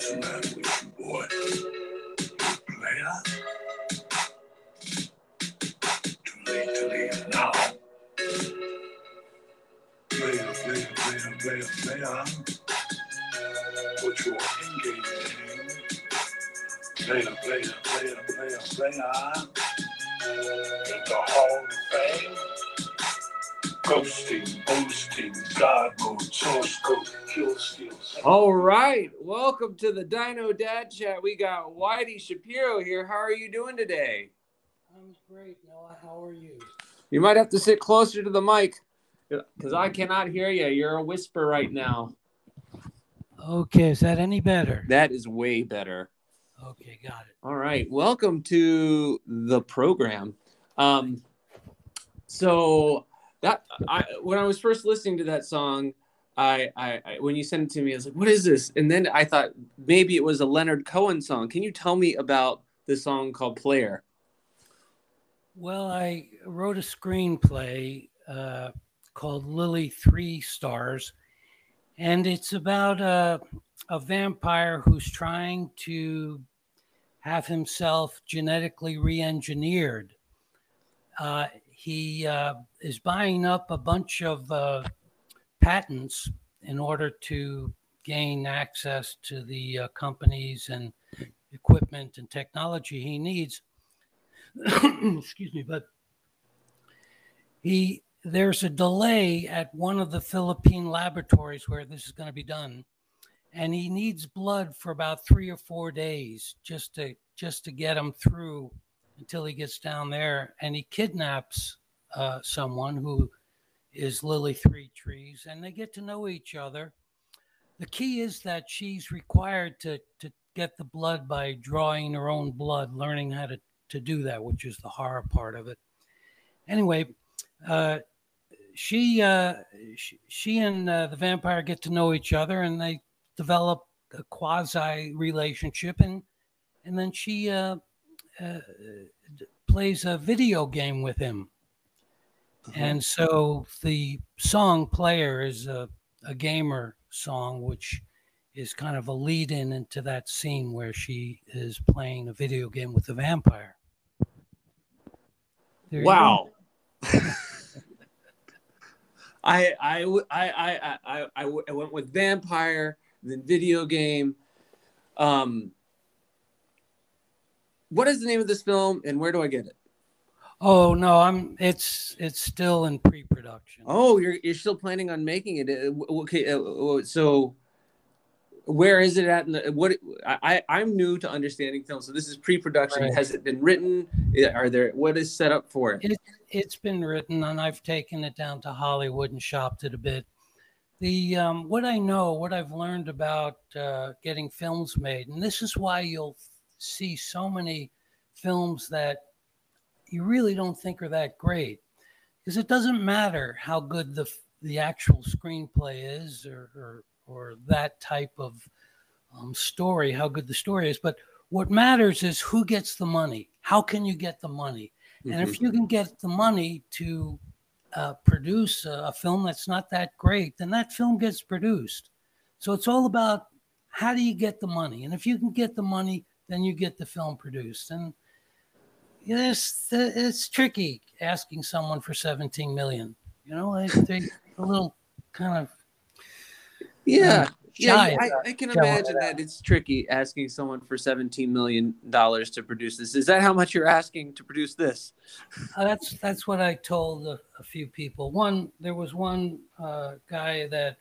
The matter welcome to the Dino Dad Chat. We got Whitey Shapiro here. How are you doing today? I'm great, Noah. How are you? You might have to sit closer to the mic because I cannot hear you. You're a whisper right now. Okay, is that any better? That is way better. Okay, got it. All right, welcome to the program. Um, so that I when I was first listening to that song, I, I, I when you sent it to me, I was like, "What is this?" And then I thought maybe it was a Leonard Cohen song. Can you tell me about the song called "Player"? Well, I wrote a screenplay uh, called Lily Three Stars, and it's about a, a vampire who's trying to have himself genetically re-engineered. Uh, he uh, is buying up a bunch of uh, patents in order to gain access to the uh, companies and equipment and technology he needs. Excuse me, but he there's a delay at one of the Philippine laboratories where this is going to be done, and he needs blood for about three or four days just to just to get him through until he gets down there, and he kidnaps uh, someone who is Lily Three Trees, and they get to know each other. The key is that she's required to to get the blood by drawing her own blood, learning how to to do that, which is the horror part of it. Anyway, uh, she, uh, she she and uh, the vampire get to know each other, and they develop a quasi relationship, and and then she uh, uh, plays a video game with him. And so the song player is a, a gamer song, which is kind of a lead in into that scene where she is playing a video game with the vampire. There you I, I went with vampire, then video game. Um, what is the name of this film, and where do I get it? Oh no, I'm. It's it's still in pre-production. Oh, you're you're still planning on making it? Uh, Okay, uh, so where is it at? In the, what I I'm new to understanding film, so this is pre-production. Right. Has it been written? Are there what is set up for it? It, it's been written, and I've taken it down to Hollywood and shopped it a bit. The um, what I know, what I've learned about uh, getting films made, and this is why you'll see so many films that you really don't think are that great, because it doesn't matter how good the the actual screenplay is, or or, or that type of um, story, how good the story is, but what matters is who gets the money. How can you get the money? And Mhm. if you can get the money to uh, produce a, a film that's not that great, then that film gets produced. So it's all about how do you get the money? And if you can get the money, then you get the film produced. And yes, it's tricky asking someone for 17 million. You know, they, they a little kind of Yeah, uh, yeah, I, I can imagine it that it's tricky asking someone for 17 million dollars to produce this. Is that how much you're asking to produce this? Uh, that's that's what I told a, a few people. One, there was one uh, guy that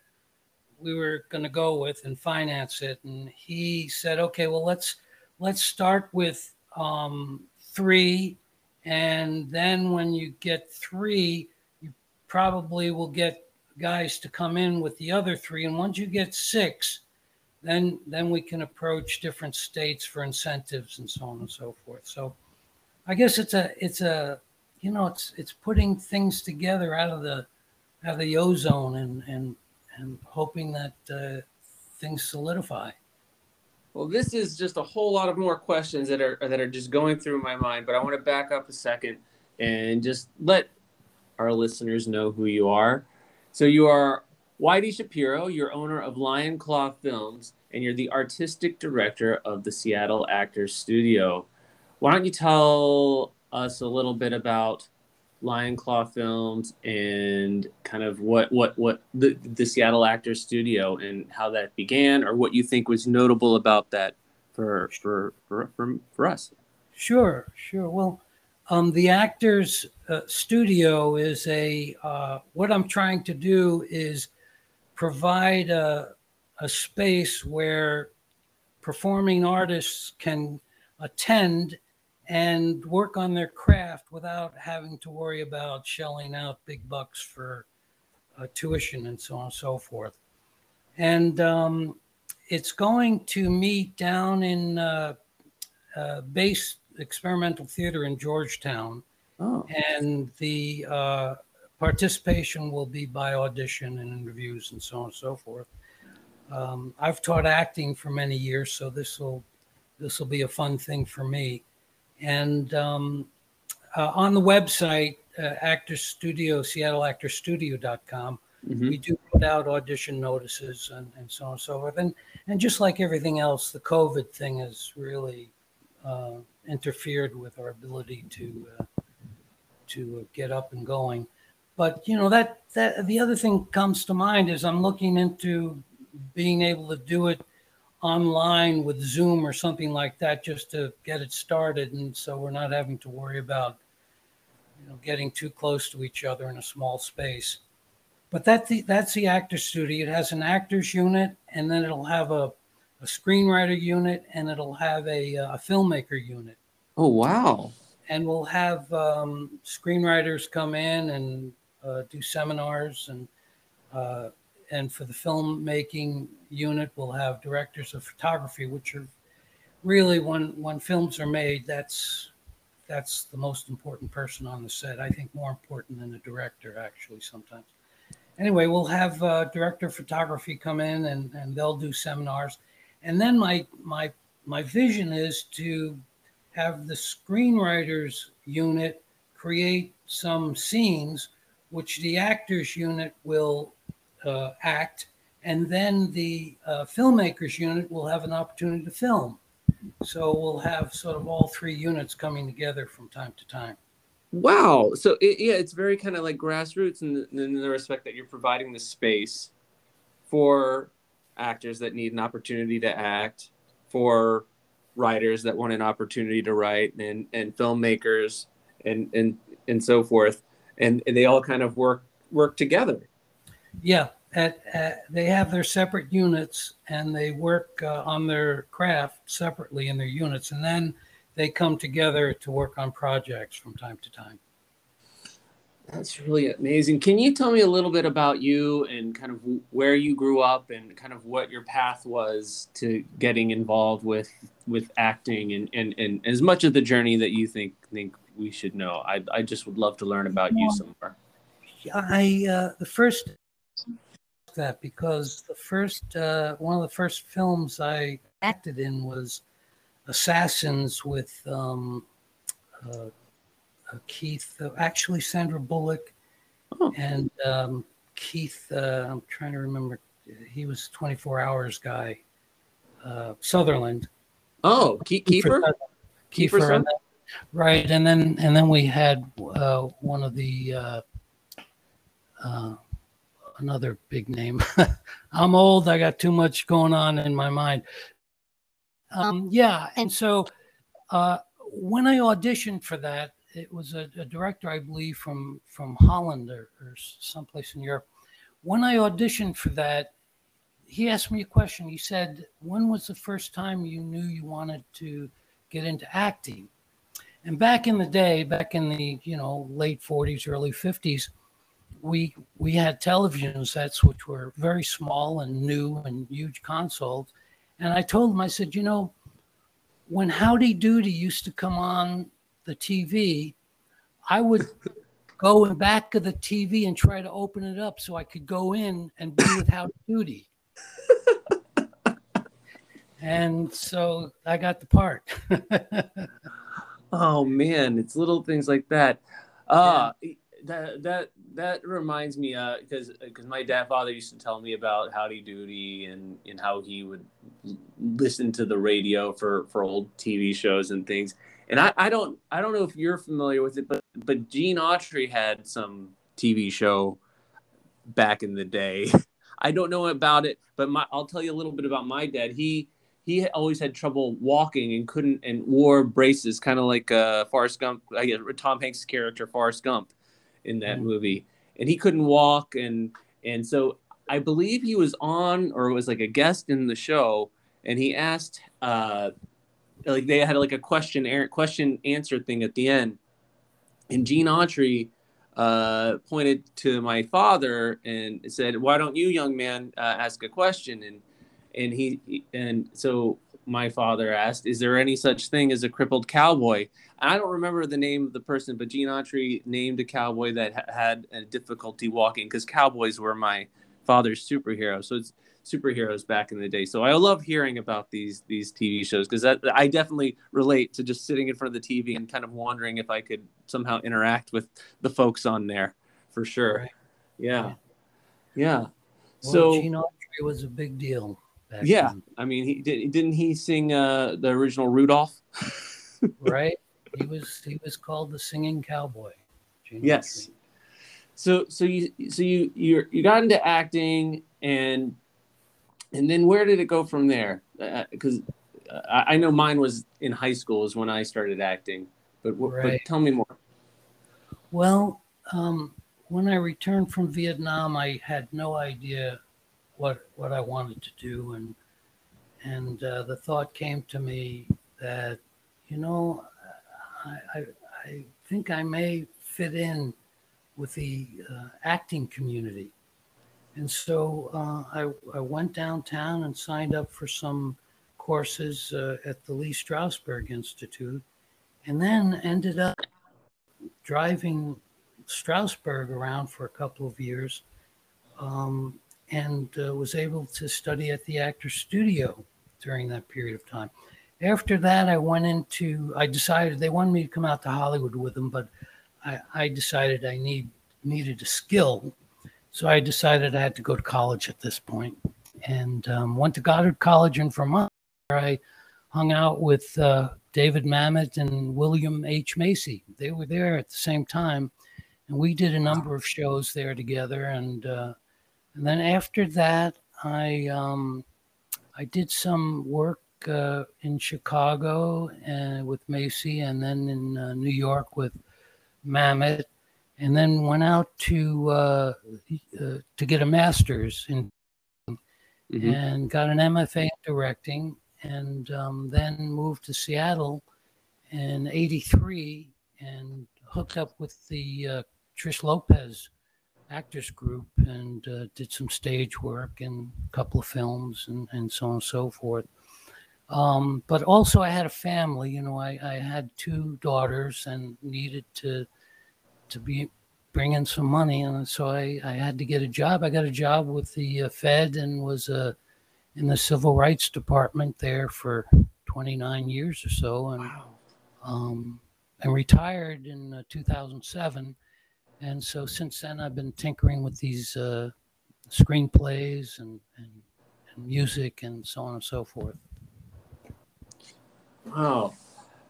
we were going to go with and finance it, and he said, "Okay, well let's let's start with um, three, and then when you get three, you probably will get guys to come in with the other three, and once you get six, then then we can approach different states for incentives and so on and so forth." So. I guess it's a it's a you know it's it's putting things together out of the out of the ozone and and and hoping that uh, things solidify. Well, this is just a whole lot of more questions that are that are just going through my mind, but I want to back up a second and just let our listeners know who you are. So you are Whitey Shapiro, you're owner of Lionclaw Films, and you're the artistic director of the Seattle Actors Studio. Why don't you tell us a little bit about Lionclaw Films and kind of what what what the, the Seattle Actors Studio and how that began, or what you think was notable about that for for for for, for us? Sure, sure. Well, um, the Actors uh, Studio is a uh, what I'm trying to do is provide a, a space where performing artists can attend and work on their craft without having to worry about shelling out big bucks for uh, tuition and so on and so forth. And um, it's going to meet down in uh, uh, Base Experimental Theater in Georgetown. Oh, And the uh, participation will be by audition and interviews and so on and so forth. Um, I've taught acting for many years, so this will this will be a fun thing for me. And um, uh, on the website, uh, Actors Studio, SeattleActorsStudio.com, mhm. we do put out audition notices and, and so on and so forth. And and just like everything else, the COVID thing has really uh, interfered with our ability to uh, to get up and going. But you know that that the other thing comes to mind is I'm looking into being able to do it online with Zoom or something like that just to get it started, and so we're not having to worry about you know getting too close to each other in a small space. But that's the that's the actor studio. It has an actors unit, and then it'll have a, a screenwriter unit, and it'll have a, a filmmaker unit oh wow, and we'll have um, screenwriters come in and uh, do seminars and uh, and for the filmmaking unit we'll have directors of photography which are really when when films are made that's that's the most important person on the set i think more important than the director actually sometimes. Anyway we'll have uh, director of photography come in and and they'll do seminars. And then my my my vision is to have the screenwriters unit create some scenes which the actors unit will uh, act and then the uh, filmmakers unit will have an opportunity to film so we'll have sort of all three units coming together from time to time wow. So it, yeah, it's very kind of like grassroots in the, in the respect that you're providing the space for actors that need an opportunity to act, for writers that want an opportunity to write, and and filmmakers and and and so forth, and, and they all kind of work work together. Yeah at, at, they have their separate units and they work uh, on their craft separately in their units and then they come together to work on projects from time to time That's really amazing. Can you tell me a little bit about you and kind of where you grew up and kind of what your path was to getting involved with with acting and, and, and as much of the journey that you think think we should know? I I just would love to learn about you some more. I uh, the first that because the first uh, one of the first films I acted in was Assassins with um, uh, uh, Keith, uh, actually Sandra Bullock, Oh. and um, Keith. Uh, I'm trying to remember. He was 24 Hours guy, uh, Sutherland. Oh, Ke- Keeper? Kiefer Kiefer, and then- right, and then and then we had uh, one of the uh, uh, another big name. I'm old. I got too much going on in my mind. Um, yeah, and so uh, when I auditioned for that, it was a, a director, I believe, from from Holland or, or someplace in Europe. When I auditioned for that, he asked me a question. He said, "When was the first time you knew you wanted to get into acting?" And back in the day, back in the you know late 40s, early 50s, we we had television sets which were very small and new and huge consoles. And I told him, I said, you know, when Howdy Doody used to come on the TV, I would go in back of the TV and try to open it up so I could go in and be with Howdy Doody. and so I got the part. Oh man, it's little things like that. Uh that that that reminds me uh because because my dad father used to tell me about howdy doody and and how he would listen to the radio for for old tv shows and things. And i i don't i don't know if you're familiar with it but but gene autry had some tv show back in the day. I don't know about it but my i'll tell you a little bit about my dad. He he always had trouble walking and couldn't and wore braces kind of like uh forrest gump i guess tom hanks character forrest gump in that Mhm. movie and he couldn't walk and and so i believe he was on or was like a guest in the show and he asked uh like they had like a question question answer thing at the end and gene autry uh pointed to my father and said why don't you young man uh, ask a question and and he and so my father asked is there any such thing as a crippled cowboy I don't remember the name of the person, but Gene Autry named a cowboy that ha- had a difficulty walking because cowboys were my father's superhero. So it's superheroes back in the day. So I love hearing about these these TV shows because I definitely relate to just sitting in front of the TV and kind of wondering if I could somehow interact with the folks on there for sure. Right. Yeah, yeah. Well, so Gene Autry was a big deal. Back yeah, then, I mean, he did. Didn't he sing uh, the original Rudolph? right? He was he was called the singing cowboy. Gene Yes. Autry. So so you so you you you got into acting and and then where did it go from there? Because uh, I, I know mine was in high school is when I started acting, but, wh- but tell me more. Well, um, when I returned from Vietnam, I had no idea what what I wanted to do, and and uh, the thought came to me that you know I, I, I think I may fit in with the uh, acting community, and so uh, I I went downtown and signed up for some courses uh, at the Lee Strasberg Institute, and then ended up driving Strasberg around for a couple of years um, and uh, was able to study at the Actors Studio during that period of time. After that, I went into, I decided they wanted me to come out to Hollywood with them, but I, I decided I need needed a skill. So I decided I had to go to college at this point and um, went to Goddard College in Vermont where I hung out with uh, David Mamet and William H. Macy. They were there at the same time, and we did a number of shows there together. And uh, and then after that, I um, I did some work uh, in Chicago and with Macy, and then in uh, New York with Mamet, and then went out to uh, uh, to get a master's in Mhm. and got an MFA in directing, and um, then moved to Seattle in '83 and hooked up with the uh, Trish Lopez actors group and uh, did some stage work and a couple of films and, and so on and so forth. Um, but also, I had a family. You know, I, I had two daughters and needed to to be bring in some money, and so I, I had to get a job. I got a job with the uh, Fed and was uh, in the civil rights department there for 29 years or so, and Wow. um, and retired in uh, 2007. And so since then, I've been tinkering with these uh, screenplays and, and, and music and so on and so forth. Wow.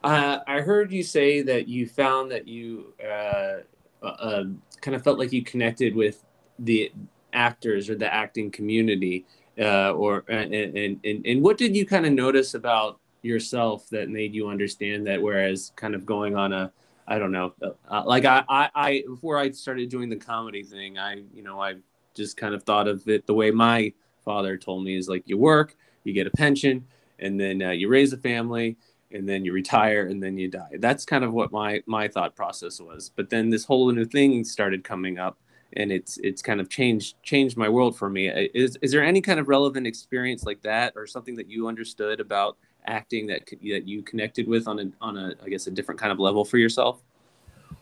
Uh, I heard you say that you found that you uh, uh, kind of felt like you connected with the actors or the acting community, uh, or and, and and and what did you kind of notice about yourself that made you understand that? Whereas kind of going on a I don't know, uh, like I, I I before I started doing the comedy thing, I you know I just kind of thought of it the way my father told me is like you work, you get a pension, and then uh, you raise a family and then you retire and then you die. That's kind of what my my thought process was. But then this whole new thing started coming up and it's it's kind of changed changed my world for me. Is is there any kind of relevant experience like that or something that you understood about acting that that you connected with on a on a i guess a different kind of level for yourself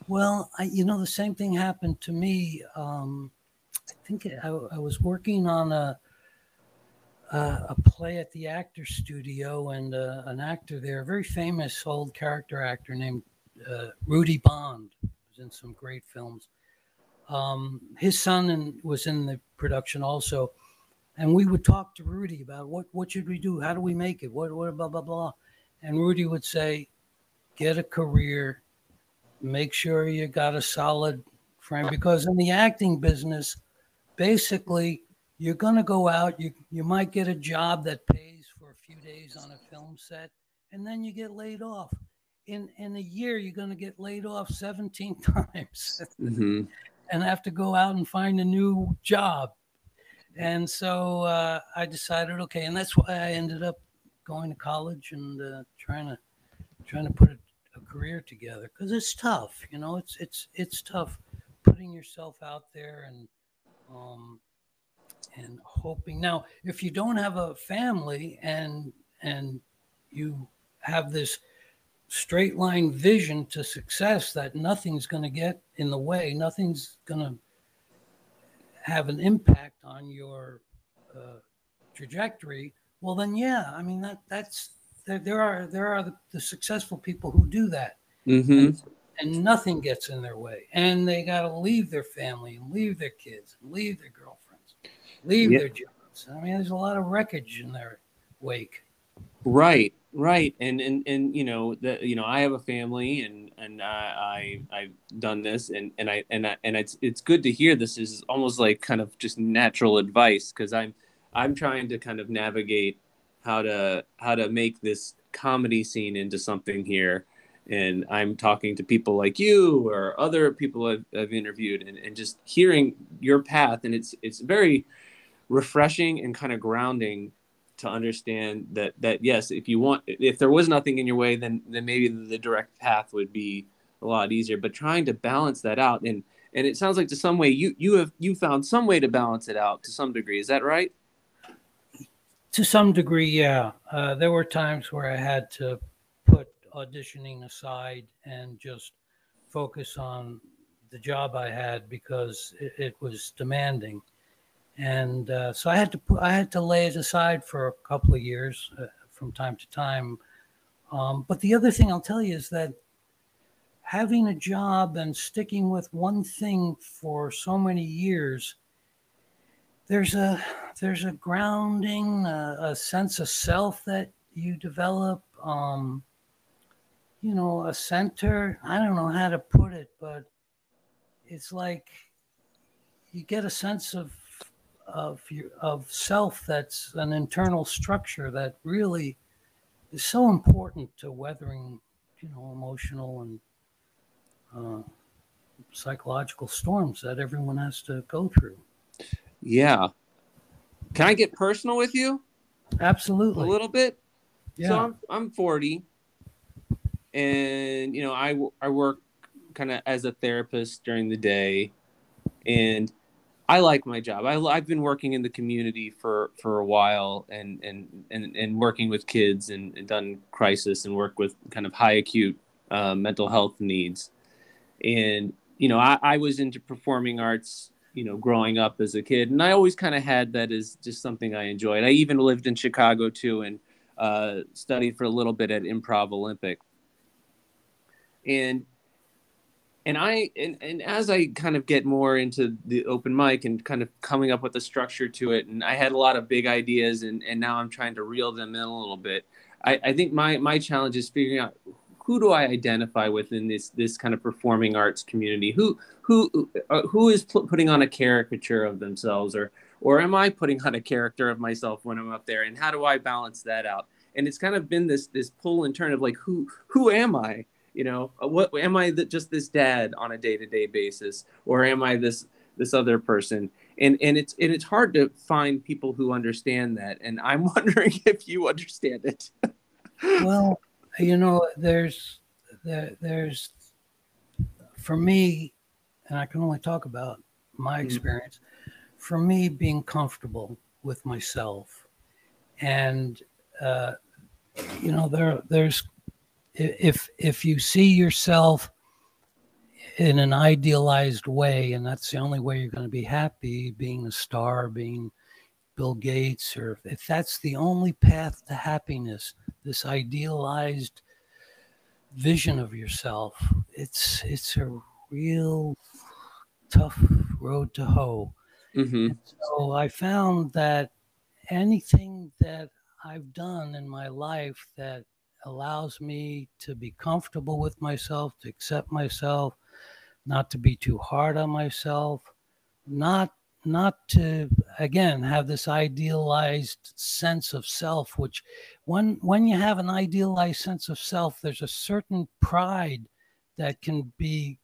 Well, I, you know, the same thing happened to me. Um, I think I, I was working on a, a a play at the actor studio, and uh, an actor there, a very famous old character actor named uh, Rudy Bond, was in some great films. Um, his son and was in the production also, and we would talk to Rudy about what what should we do? How do we make it? What what blah blah blah, and Rudy would say, "Get a career, make sure you got a solid frame because in the acting business, basically." You're gonna go out. You you might get a job that pays for a few days on a film set, and then you get laid off. In in a year, you're going to get laid off 17 times hmm and have to go out and find a new job. And so uh, I decided, okay, and that's why I ended up going to college and uh, trying to trying to put a, a career together because it's tough. You know, it's it's it's tough putting yourself out there and um, and hoping. Now, if you don't have a family and and you have this straight line vision to success that nothing's going to get in the way, nothing's going to have an impact on your uh, trajectory. Well, then, yeah, I mean that that's there. There are there are the, the successful people who do that, hmm and nothing gets in their way, and they got to leave their family and leave their kids and leave their girlfriends, leave Yeah. their jobs. I mean, there's a lot of wreckage in their wake. Right, right, and and and you know that you know I have a family and and I, I I've done this and and I and I and it's it's good to hear this is almost like kind of just natural advice because I'm I'm trying to kind of navigate how to how to make this comedy scene into something here. And I'm talking to people like you or other people I've, I've interviewed and, and just hearing your path and it's it's very refreshing and kind of grounding to understand that that yes if you want if there was nothing in your way then then maybe the direct path would be a lot easier. But trying to balance that out and and it sounds like to some way you you have you found some way to balance it out to some degree. Is that right? To some degree, yeah. Uh, there were times where I had to put auditioning aside and just focus on the job I had because it, it was demanding, and uh, so I had to put, I had to lay it aside for a couple of years uh, from time to time. Um, but the other thing I'll tell you is that having a job and sticking with one thing for so many years there's a there's a grounding a, a sense of self that you develop um you know a center i don't know how to put it but it's like you get a sense of of your of self that's an internal structure that really is so important to weathering you know emotional and uh, psychological storms that everyone has to go through. Yeah. Can i get personal with you? Absolutely. a little bit? Yeah. So I'm I'm 40, and you know I I work kind of as a therapist during the day, and I like my job. I I've been working in the community for for a while, and and and, and working with kids and, and done crisis and work with kind of high acute uh, mental health needs, and you know I, I was into performing arts you know growing up as a kid and i always kind of had that as just something i enjoyed. I even lived in chicago too and uh, studied for a little bit at Improv Olympic, and and I and, and as I kind of get more into the open mic and kind of coming up with a structure to it, and I had a lot of big ideas, and and now I'm trying to reel them in a little bit. I, I think my my challenge is figuring out who do I identify with in this this kind of performing arts community? Who who uh, who is putting on a caricature of themselves, or or am I putting on a character of myself when I'm up there? And how do I balance that out? And it's kind of been this this pull and turn of like who who am I? You know, Uh, what am I? The, just this dad on a day to day basis, or am I this this other person? And and it's and it's hard to find people who understand that. And I'm wondering if you understand it. well you know there's there, there's for me and i can only talk about my Mhm. experience for me being comfortable with myself and uh, you know there there's if if you see yourself in an idealized way and that's the only way you're going to be happy being a star being bill gates or if that's the only path to happiness this idealized vision of yourself it's it's a real tough road to hoe. hmm So I found that anything that I've done in my life that allows me to be comfortable with myself, to accept myself, not to be too hard on myself, not not to again have this idealized sense of self which when when you have an idealized sense of self there's a certain pride that can be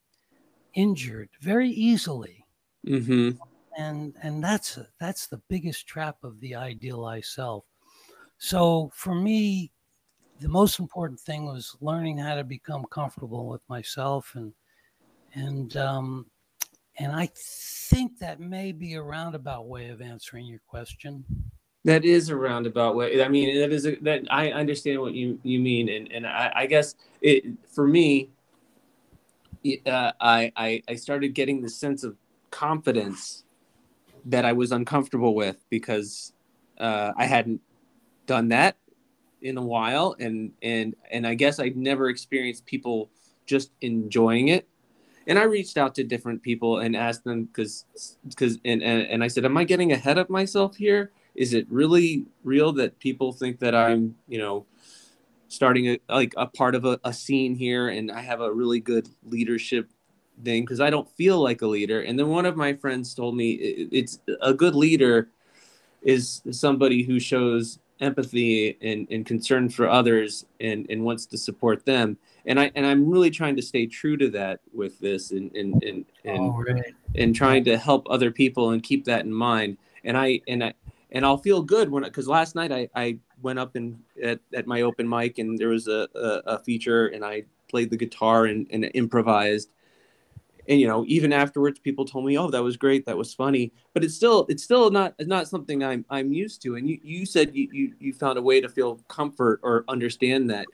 injured very easily. Hmm and and that's that's the biggest trap of the idealized self. So for me the most important thing was learning how to become comfortable with myself and and um and i think that may be a roundabout way of answering your question That is a roundabout way. I mean, that is a, that I understand what you you mean, and and I, I guess it for me, uh, I, I I started getting the sense of confidence that I was uncomfortable with because uh, I hadn't done that in a while, and and and I guess I'd never experienced people just enjoying it. And I reached out to different people and asked them because because and, and and I said, "Am I getting ahead of myself here? Is it really real that people think that I'm, you know, starting a, like a part of a, a scene here and I have a really good leadership thing because I don't feel like a leader. And then one of my friends told me it, it's a good leader is somebody who shows empathy and, and concern for others and, and wants to support them. And I and I'm really trying to stay true to that with this and and and and, oh, right. and trying to help other people and keep that in mind. And I and I and I'll feel good when because last night I, I went up and at, at my open mic and there was a, a, a feature and I played the guitar and, and improvised and you know even afterwards people told me oh that was great that was funny but it's still it's still not it's not something I'm I'm used to and you, you said you, you you found a way to feel comfort or understand that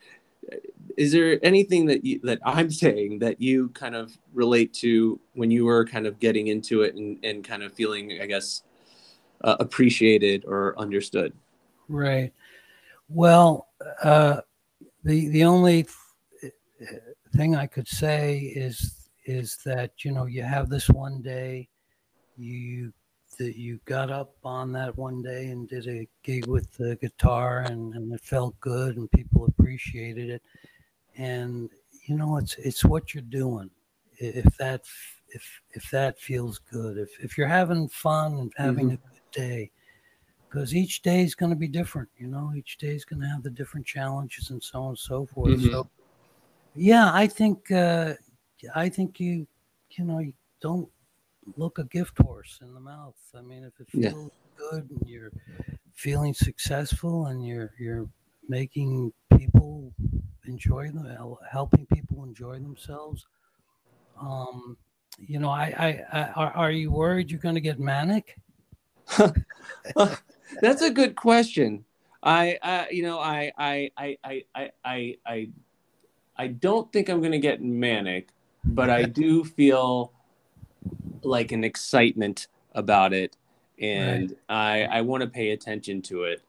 is there anything that you that I'm saying that you kind of relate to when you were kind of getting into it and, and kind of feeling I guess uh, appreciated or understood. Right. Well, uh, the the only th- thing I could say is is that you know you have this one day, you that you got up on that one day and did a gig with the guitar and, and it felt good and people appreciated it, and you know it's it's what you're doing. If that if if that feels good, if if you're having fun and having mm-hmm. a day because each day is going to be different you know each day is going to have the different challenges and so on and so forth mm-hmm. so yeah i think uh i think you you know you don't look a gift horse in the mouth i mean if it feels yeah. good and you're feeling successful and you're you're making people enjoy them helping people enjoy themselves um you know i i, I are, are you worried you're going to get manic That's a good question. I, uh, you know, I, I, I, I, I, I, I don't think I'm going to get manic, but I do feel like an excitement about it, and right. I, I want to pay attention to it.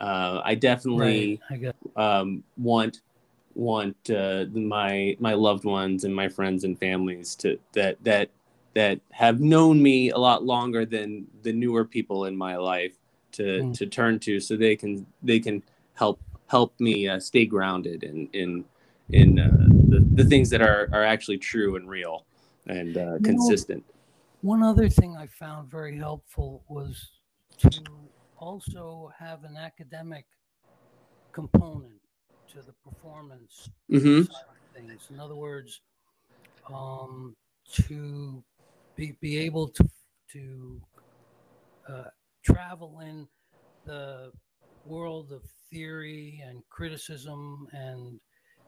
Uh, I definitely right. I um, want want uh, my my loved ones and my friends and families to that that that have known me a lot longer than the newer people in my life to mm. to turn to so they can they can help help me uh, stay grounded in in in uh, the, the things that are are actually true and real and uh, consistent know, one other thing i found very helpful was to also have an academic component to the performance mm-hmm. things in other words um, to be, be able to to uh, travel in the world of theory and criticism and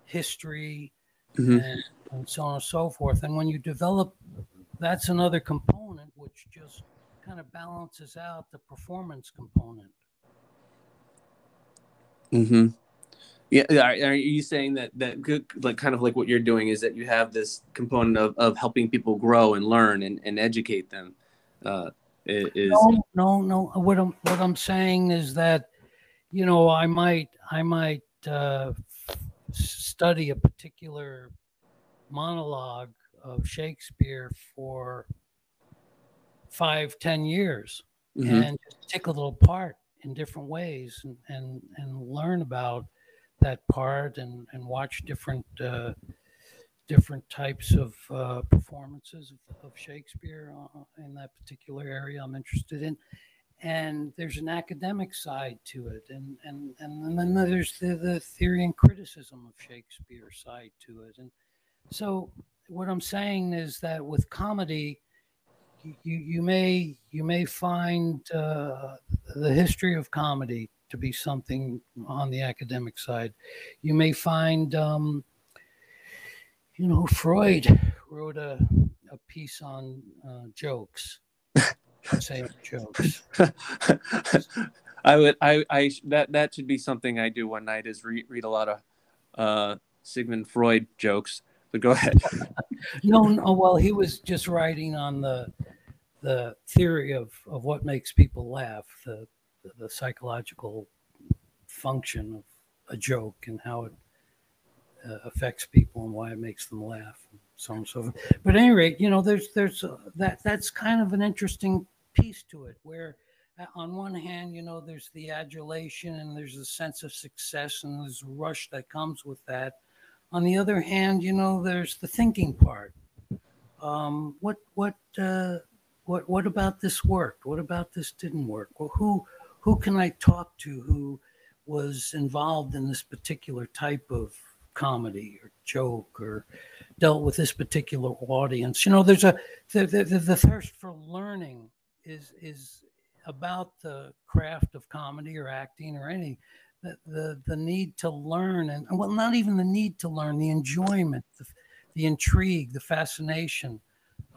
history mm-hmm. and, and so on and so forth. And when you develop, that's another component which just kind of balances out the performance component. Mm-hmm. Yeah, are, you saying that that good, like kind of like what you're doing is that you have this component of, of helping people grow and learn and, and educate them? Uh, is no, no, no. What I'm what I'm saying is that, you know, I might I might uh, study a particular monologue of Shakespeare for five, ten years Mhm. and just take a little part in different ways and, and, and learn about that part and, and watch different uh, different types of uh, performances of, of Shakespeare uh, in that particular area I'm interested in. And there's an academic side to it, and and and then there's the, the theory and criticism of Shakespeare side to it. And so what I'm saying is that with comedy, you you may you may find uh, the history of comedy to be something on the academic side. You may find, um, you know, Freud wrote a, a piece on uh, jokes. I'm jokes. I would I I that that should be something I do one night is read read a lot of uh Sigmund Freud jokes. But go ahead. No, no, well, he was just writing on the the theory of of what makes people laugh, the the psychological function of a joke and how it uh, affects people and why it makes them laugh and so on and so forth. But at any rate, you know, there's there's uh, that that's kind of an interesting piece to it where uh, on one hand, you know, there's the adulation and there's a sense of success and there's a rush that comes with that. On the other hand, you know, there's the thinking part. Um, what what uh, what what about this worked? What about this didn't work? Well, who who can I talk to who was involved in this particular type of comedy or joke or dealt with this particular audience? You know, there's a the the, the, the thirst for learning is is about the craft of comedy or acting or any the, the the need to learn and well not even the need to learn the enjoyment the, the intrigue the fascination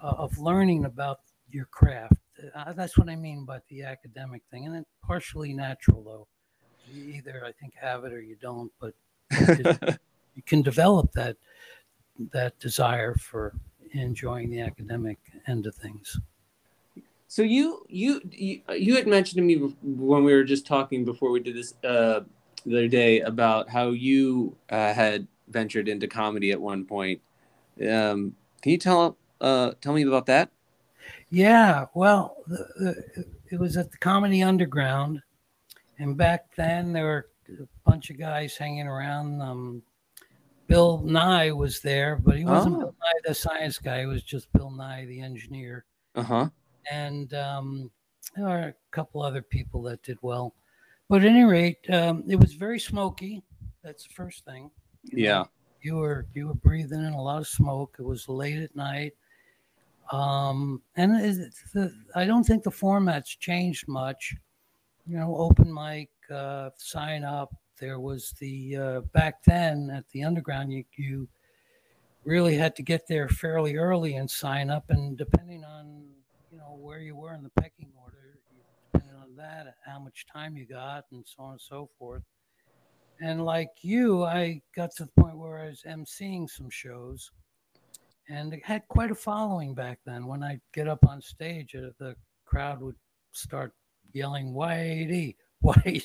uh, of learning about your craft. Uh, that's what i mean by the academic thing and it's partially natural though. You either i think have it or you don't but you can develop that that desire for enjoying the academic end of things So you you you, you had mentioned to me when we were just talking before we did this uh, the other day about how you uh, had ventured into comedy at one point. Um, can you tell uh, tell me about that? Yeah, well, the, the, it was at the Comedy Underground, and back then there were a bunch of guys hanging around. Um, Bill Nye was there, but he wasn't Oh. Bill Nye the science guy. He was just Bill Nye the engineer, Uh huh. And um, there are a couple other people that did well. But at any rate, um, it was very smoky. That's the first thing. Yeah. you were you were breathing in a lot of smoke. It was late at night, um, and it, the, I don't think the format's changed much. You know, open mic, uh, sign up. There was the uh, back then at the underground. You you really had to get there fairly early and sign up, and depending on where you were in the pecking order, depending on that, how much time you got, and so on and so forth. And like you, I got to the point where I was emceeing some shows and it had quite a following back then. When I'd get up on stage, uh, the crowd would start yelling, Whitey, Whitey.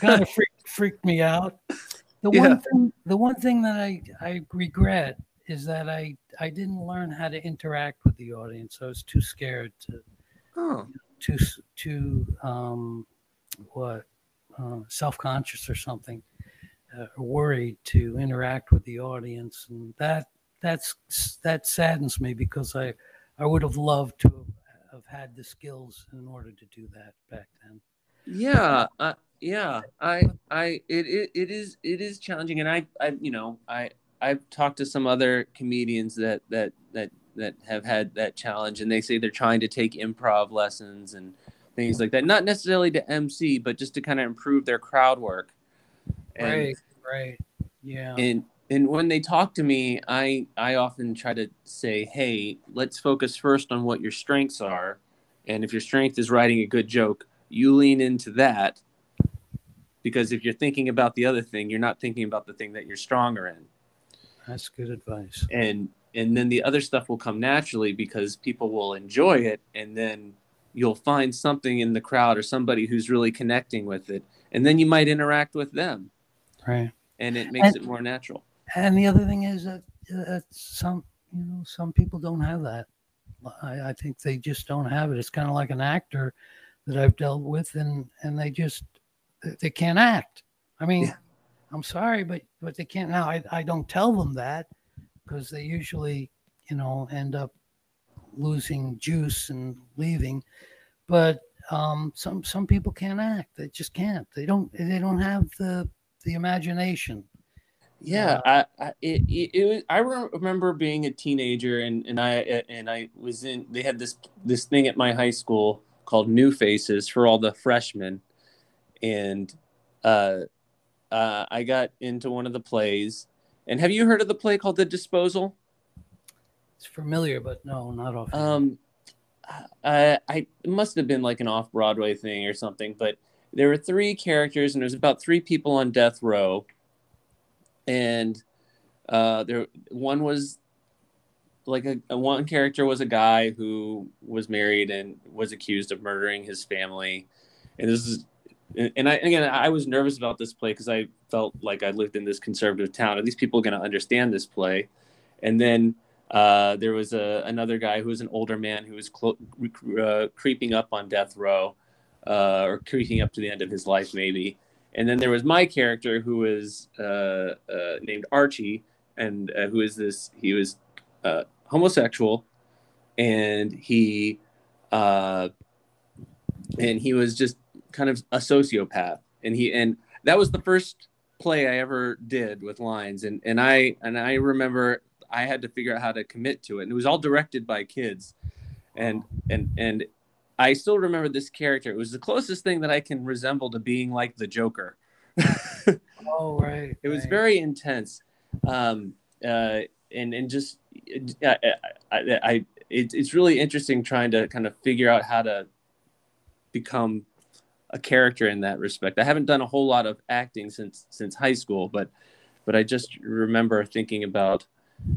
kind of freaked, freaked me out. The Yeah. one thing, the one thing that I, I regret is that I, I didn't learn how to interact with the audience. I was too scared to, oh. too, too, um, what, uh, self-conscious or something, uh, or worried to interact with the audience, and that that's that saddens me because I I would have loved to have, have had the skills in order to do that back then. Yeah, uh, yeah. I, I, it, it, it is, it is challenging, and I, I, you know, I, I've talked to some other comedians that, that, that, that have had that challenge, and they say they're trying to take improv lessons and things like that. Not necessarily to MC, but just to kind of improve their crowd work. And, right, right, yeah, and and when they talk to me i i often try to say hey let's focus first on what your strengths are and if your strength is writing a good joke you lean into that because if you're thinking about the other thing you're not thinking about the thing that you're stronger in that's good advice. and and then the other stuff will come naturally because people will enjoy it and then you'll find something in the crowd or somebody who's really connecting with it and then you might interact with them Right, and it makes And- it more natural and the other thing is that uh, some you know some people don't have that. I, I think they just don't have it. It's kind of like an actor that I've dealt with, and and they just they can't act. I mean, Yeah. I'm sorry, but but they can't. Now I I don't tell them that because they usually you know end up losing juice and leaving. But um, some some people can't act. They just can't. They don't. They don't have the the imagination. Yeah, I, I it, it, it was, I remember being a teenager and and I and I was in they had this this thing at my high school called New Faces for all the freshmen, and uh, uh, I got into one of the plays. And have you heard of the play called The Disposal? It's familiar, but no, not often. Um, I, I it must have been like an off Broadway thing or something, but there were three characters and there's about three people on death row, and uh, there one was like a, a one character was a guy who was married and was accused of murdering his family, and this is. And I again, I was nervous about this play because I felt like I lived in this conservative town. Are these people going to understand this play? And then uh, there was a, another guy who was an older man who was clo- uh, creeping up on death row, uh, or creeping up to the end of his life, maybe. And then there was my character who was uh, uh, named Archie, and uh, who is this? He was homosexual, and he and he was just kind of a sociopath, and he and that was the first play I ever did with lines, and and I and I remember I had to figure out how to commit to it. And it was all directed by kids. And and and I still remember this character. It was the closest thing that I can resemble to being like the Joker. oh, right. it was right. very intense. Um uh and and just I, I, I it, it's really interesting trying to kind of figure out how to become a character in that respect. I haven't done a whole lot of acting since since high school, but but I just remember thinking about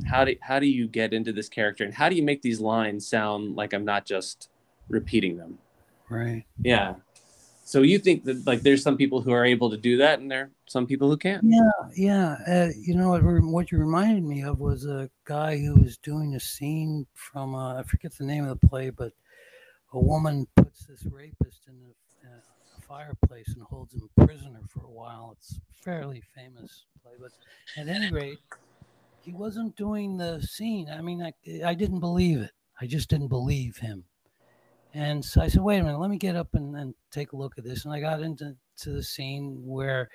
how do how do you get into this character and how do you make these lines sound like I'm not just repeating them? right. Yeah. So you think that like there's some people who are able to do that and there are some people who can't? Yeah, yeah. Uh, you know what? What you reminded me of was a guy who was doing a scene from uh, I forget the name of the play, but a woman puts this rapist in a, uh, fireplace and holds him prisoner for a while. It's a fairly famous play, but at any rate, he wasn't doing the scene. I mean, I, I didn't believe it. I just didn't believe him. And so I said, wait a minute, let me get up and, and take a look at this. And I got into to the scene where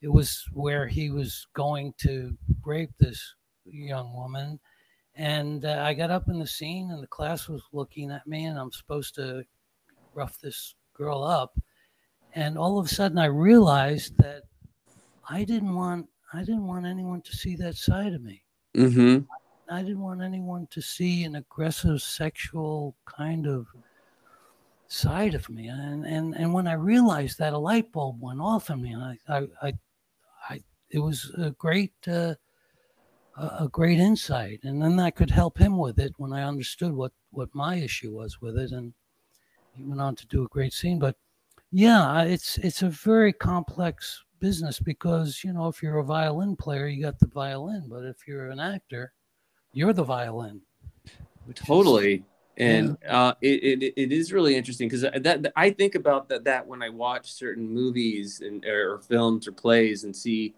it was where he was going to rape this young woman. And uh, I got up in the scene, and the class was looking at me, and I'm supposed to rough this girl up. And all of a sudden, I realized that I didn't want I didn't want anyone to see that side of me. Mm-hmm. I didn't want anyone to see an aggressive sexual kind of side of me. And and and when I realized that, a light bulb went off in me, and I I I, I it was a great. Uh, a a great insight, and then I could help him with it when I understood what what my issue was with it, and he went on to do a great scene. But yeah, it's it's a very complex business because you know if you're a violin player, you got the violin, but if you're an actor, you're the violin. which is- Totally. And uh, it, it, it is really interesting because that, that I think about that, that when I watch certain movies and or films or plays and see,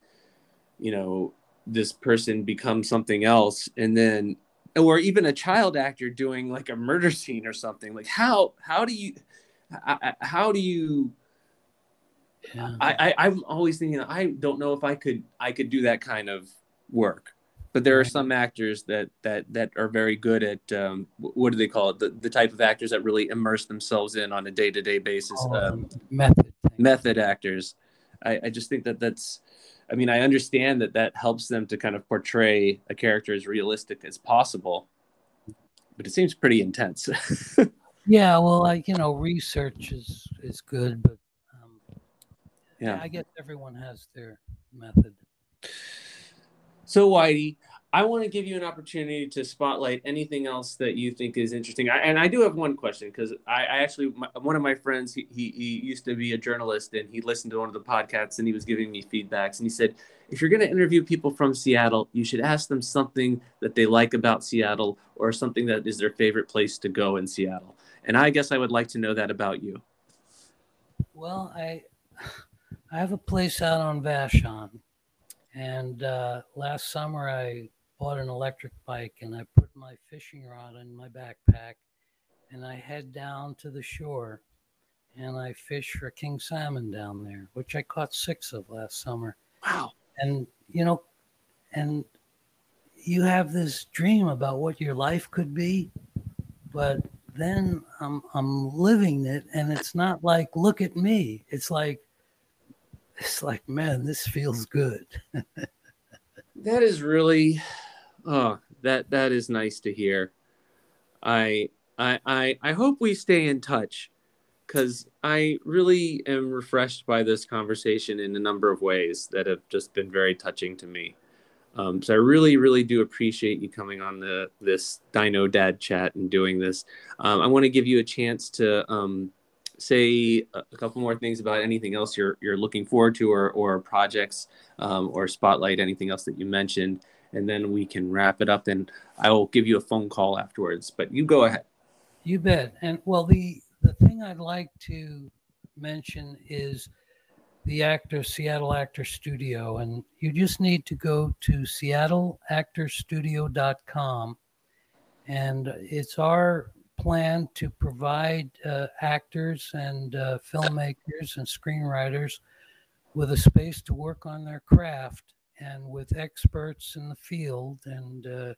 you know, this person become something else, and then or even a child actor doing like a murder scene or something. Like how how do you I- I- how do you yeah. I, I I'm always thinking I don't know if I could I could do that kind of work. But there are some actors that that that are very good at um, what do they call it? The, the type of actors that really immerse themselves in on a day to day basis. of Um, method method actors. I, I just think that that's. I mean, I understand that that helps them to kind of portray a character as realistic as possible, but it seems pretty intense. Yeah, well, like you know, research is is good, but um, yeah, yeah. I guess everyone has their method. So, Whitey, I want to give you an opportunity to spotlight anything else that you think is interesting. I, and I do have one question because I, I, actually, my, one of my friends, he, he, he, used to be a journalist and he listened to one of the podcasts and he was giving me feedbacks. And he said, if you're going to interview people from Seattle, you should ask them something that they like about Seattle or something that is their favorite place to go in Seattle. And I guess I would like to know that about you. Well, I, I have a place out on Vashon. And uh, last summer, I bought an electric bike and I put my fishing rod in my backpack and I head down to the shore and I fish for king salmon down there, which I caught six of last summer. Wow. And, you know, and you have this dream about what your life could be, but then I'm, I'm living it and it's not like, look at me. It's like, it's like, man, this feels good. that is really Oh, that that is nice to hear. I I I, I hope we stay in touch because I really am refreshed by this conversation in a number of ways that have just been very touching to me. Um, so I really, really do appreciate you coming on the this Dino Dad chat and doing this. Um, I want to give you a chance to um, say a, a, couple more things about anything else you're you're looking forward to, or or projects, um, or spotlight anything else that you mentioned and then we can wrap it up. And I will give you a phone call afterwards. But you go ahead. You bet. And well, the the thing I'd like to mention is the actor Seattle Actor Studio, and you just need to go to seattleactorstudio.com, and it's our plan to provide uh, actors and uh, filmmakers and screenwriters with a space to work on their craft and with experts in the field and uh,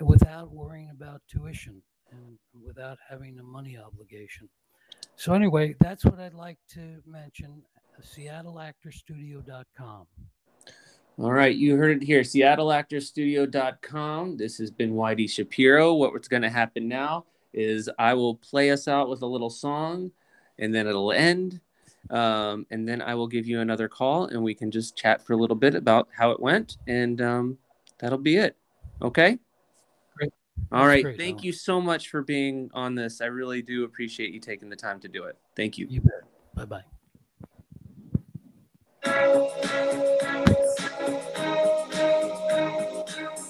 without worrying about tuition and without having a money obligation. So, anyway, that's what I'd like to mention seattleactorstudio.com. All right, you heard it here, seattleactorstudio.com. This has been Whitey Shapiro. What's going to happen now is I will play us out with a little song and then it'll end um, and then I will give you another call and we can just chat for a little bit about how it went. And um, that'll be it. Okay. Great. All right. Great, Thank you so much for being on this. I really do appreciate you taking the time to do it. Thank you. You bet. Bye bye. Thank you.